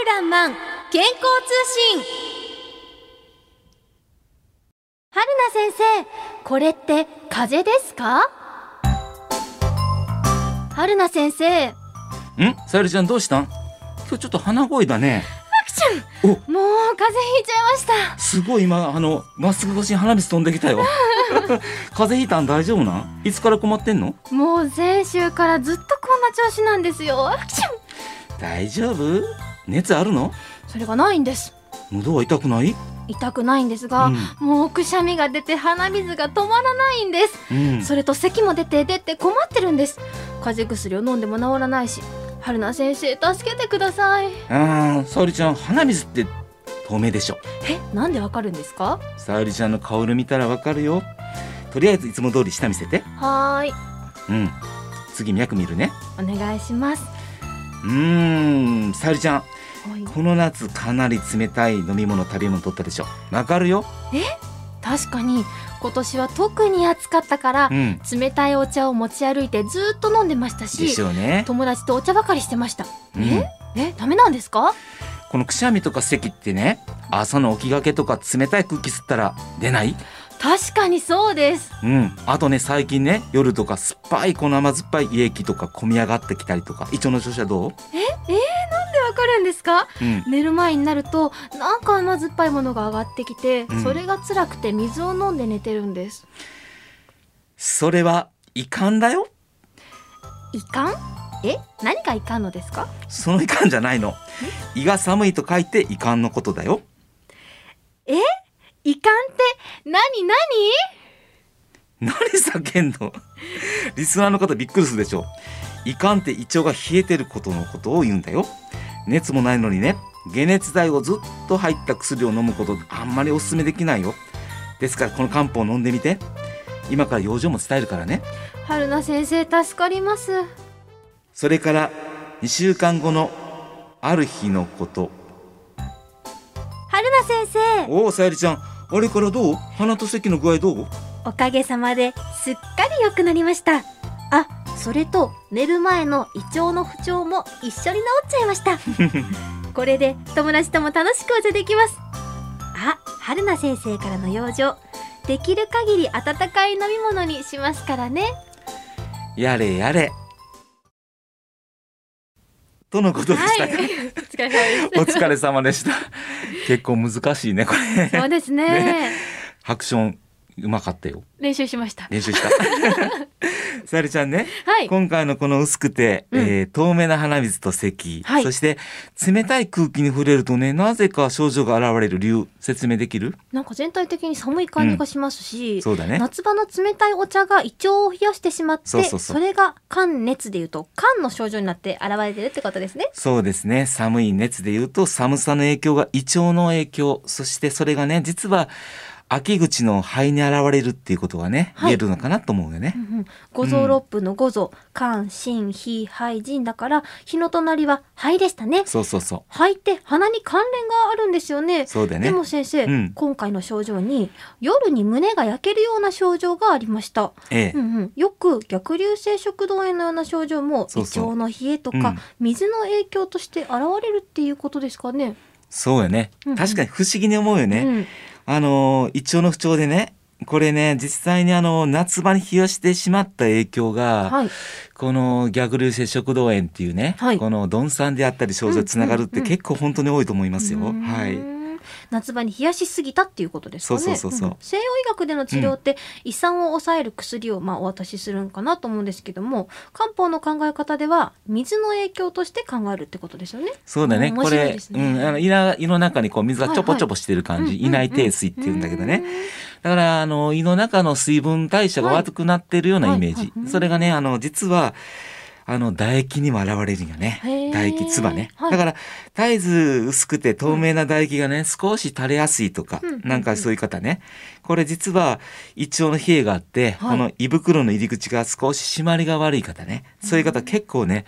るらんまん健康通信。春菜先生これって風邪ですか？春菜先生。ん？さゆりちゃんどうしたん？今日ちょっと鼻声だね。あくちゃんお。もう風邪ひいちゃいました。すごい今あのまっすぐ越しに鼻水飛んできたよ。風邪ひいたん大丈夫なん？いつから困ってんの？もう先週からずっとこんな調子なんですよ。あくちゃん。大丈夫？熱あるの？それがないんです。喉は痛くない？痛くないんですが、うん。もうくしゃみが出て鼻水が止まらないんです。うん。それと咳も出て出て困ってるんです。風邪薬を飲んでも治らないし春菜先生助けてください。あーさゆりちゃん鼻水って透明でしょ。えなんでわかるんですか？さゆりちゃんの顔色見たらわかるよ。とりあえずいつも通り舌見せて。はーい。うん。次脈見るね。お願いします。うーんさゆりちゃんはい。この夏かなり冷たい飲み物食べ物取ったでしょ。わかるよ。確かに。今年は特に暑かったからうん。冷たいお茶を持ち歩いてずっと飲んでましたでしね、友達とお茶ばかりしてました。うん。え？え？ダメなんですか？このくしゃみとか咳ってね朝の起きがけとか冷たい空気吸ったら出ない？確かにそうです。うん。あとね最近ね夜とか酸っぱいこの甘酸っぱい胃液とか込み上がってきたりとか。胃腸の調子はどう？なんでわかるんですか？うん。寝る前になるとなんか甘酸っぱいものが上がってきて、うん。それが辛くて水を飲んで寝てるんです。それは胃肝だよ。いかん？え？何がいかんのですか？その胃肝じゃないの。胃が寒いと書いて胃肝のことだよ。いかんって何？何？何叫んの？リスナーの方びっくりするでしょ。胃肝って胃腸が冷えてることのことを言うんだよ熱もないのにね。解熱剤をずっと入った薬を飲むことあんまりおすすめできないよ。ですからこの漢方を飲んでみて。今から養生も伝えるからね。春菜先生助かります。それから2週間後のある日のこと。春菜先生。おおさゆりちゃん。あれからどう？鼻と咳の具合どう？おかげさまですっかり良くなりました。あそれと寝る前の胃腸の不調も一緒に治っちゃいました。これで友達とも楽しくお茶できます。あ春菜先生からの養生。できる限り温かい飲み物にしますからね。やれやれ。とのことでした。か、お疲れ様です。お疲れ様でした。結構難しいね、これ。そうですね。ね。ハクション、うまかったよ。練習しました。練習した。さゆりちゃんね、はい今回のこの薄くて、うんえー透明な鼻水と咳、はいそして冷たい空気に触れるとね、なぜか症状が現れる理由、説明できる？なんか全体的に寒い感じがしますし、そうだね。夏場の冷たいお茶が胃腸を冷やしてしまってそれが肝熱でいうと肝の症状になって現れてるってことですねそうですね。寒い熱で言うと寒さの影響が胃腸の影響。そしてそれがね、実は秋口の肺に現れるっていうことがね、はい言えるのかなと思うよね。うんうん五臓六腑の五臓、肝心脾肺腎だから日の隣は肺でしたねそうそうそ肺って鼻に関連があるんですよねう。そうだね。でも先生、うん今回の症状に夜に胸が焼けるような症状がありました、ええうんうん、よく逆流性食道炎のような症状もそうそう胃腸の冷えとか、うん水の影響として現れるっていうことですかね。そうよね。確かに不思議に思うよね。うん、あのー、胃腸の不調でね、これね、実際にあの、夏場に冷やしてしまった影響が、はい、この逆流性食道炎っていうね、はいこの鈍酸であったり症状につながるって結構本当に多いと思いますよ。はい。夏場に冷やしすぎたっていうことですかね。そうそうそうそうん西洋医学での治療って、胃酸を抑える薬をまあお渡しするんかなと思うんですけども、漢方の考え方では水の影響として考えるってことですよね。そうだね。面これうん、あの胃な胃の中にこう水がちょぽちょぽしてる感じ、胃内低水って言うんだけどね。だから、あの、胃の中の水分代謝が悪くなってるようなイメージ。はいはいはいそれがね、あの、実は、あの、唾液にも現れるんよね。唾液、唾ね。はいだから、絶えず薄くて透明な唾液がね、少し垂れやすいとかうんなんかそういう方ね。これ実は、胃腸の冷えがあって、はいこの胃袋の入り口が少し締まりが悪い方ね。そういう方結構ね、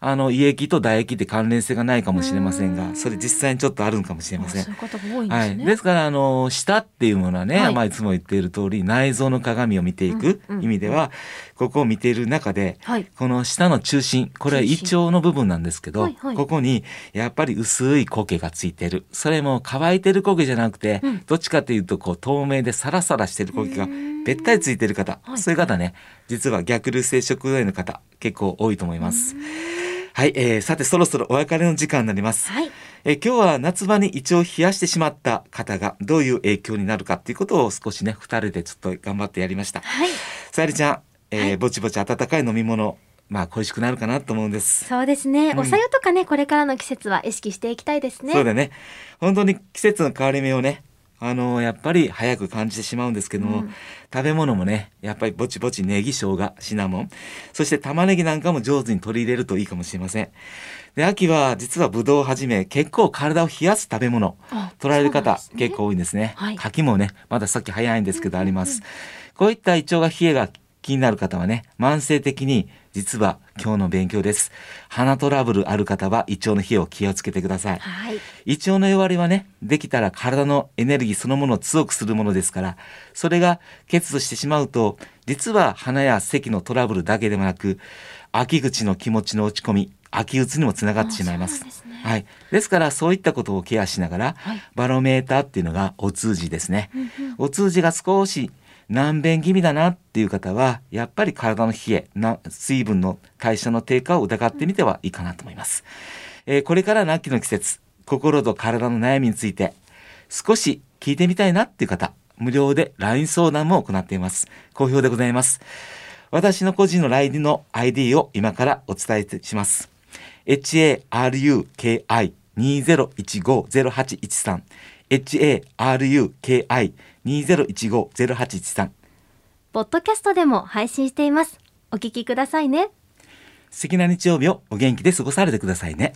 あの胃液と唾液って関連性がないかもしれませんがそれ実際にちょっとあるんかもしれませんそういう方が多いんではい。ですからあの舌っていうものはね、はいまあ、いつも言っている通り内臓の鏡を見ていくうんうん意味では、ここを見ている中ではい。この舌の中心これは胃腸の部分なんですけど、はいはいここにやっぱり薄い苔がついてるそれも乾いてる苔じゃなくて、うんどっちかというとこう透明でサラサラしてる苔がうんべったりついてる方、はいそういう方ね実は逆流性食道炎の方結構多いと思います。はい、えー、さてそろそろお別れの時間になります。はい。えー今日は夏場に胃腸を冷やしてしまった方がどういう影響になるかっていうことを少しね二人でちょっと頑張ってやりました。はい。さゆりちゃん、えーはいぼちぼち温かい飲み物まあ恋しくなるかなと思うんです。そうですね。うん。お茶湯とかね、これからの季節は意識していきたいですね。そうだね。本当に季節の変わり目をねあのやっぱり早く感じてしまうんですけども、うん。食べ物もねやっぱりぼちぼちネギ生姜シナモンそして玉ねぎなんかも上手に取り入れるといいかもしれません。で秋は実はブドウをはじめ結構体を冷やす食べ物あ取られる方、ね。結構多いんですね、はい。柿もねまださっき早いんですけどあります、こういった胃腸が冷えが気になる方はね慢性的に実は今日の勉強です。鼻トラブルある方は胃腸の冷えを気をつけてください。はい。胃腸の弱りはねできたら体のエネルギーそのものを強くするものですからそれが欠如してしまうと実は鼻や咳のトラブルだけでもなく秋口の気持ちの落ち込み秋うつにもつながってしまいます。ですね。はい、ですからそういったことをケアしながら、はい。バロメーターっていうのがお通じですね、うんうん。お通じが少し難便気味だなっていう方はやっぱり体の冷えな水分の代謝の低下を疑ってみてはいいかなと思います、えーこれからの秋の季節心と体の悩みについて少し聞いてみたいなっていう方無料で LINE 相談も行っています。好評でございます。私の個人の LINE の ID を今からお伝えします。haruki2015-0813 haruki2015-0813 ポッドキャストでも配信しています。お聞きくださいね。素敵な日曜日をお元気で過ごされてくださいね。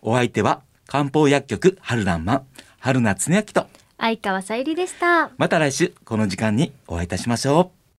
お相手は漢方薬局春らんまん春夏恒明と相川さゆりでした。また来週この時間にお会いいたしましょう。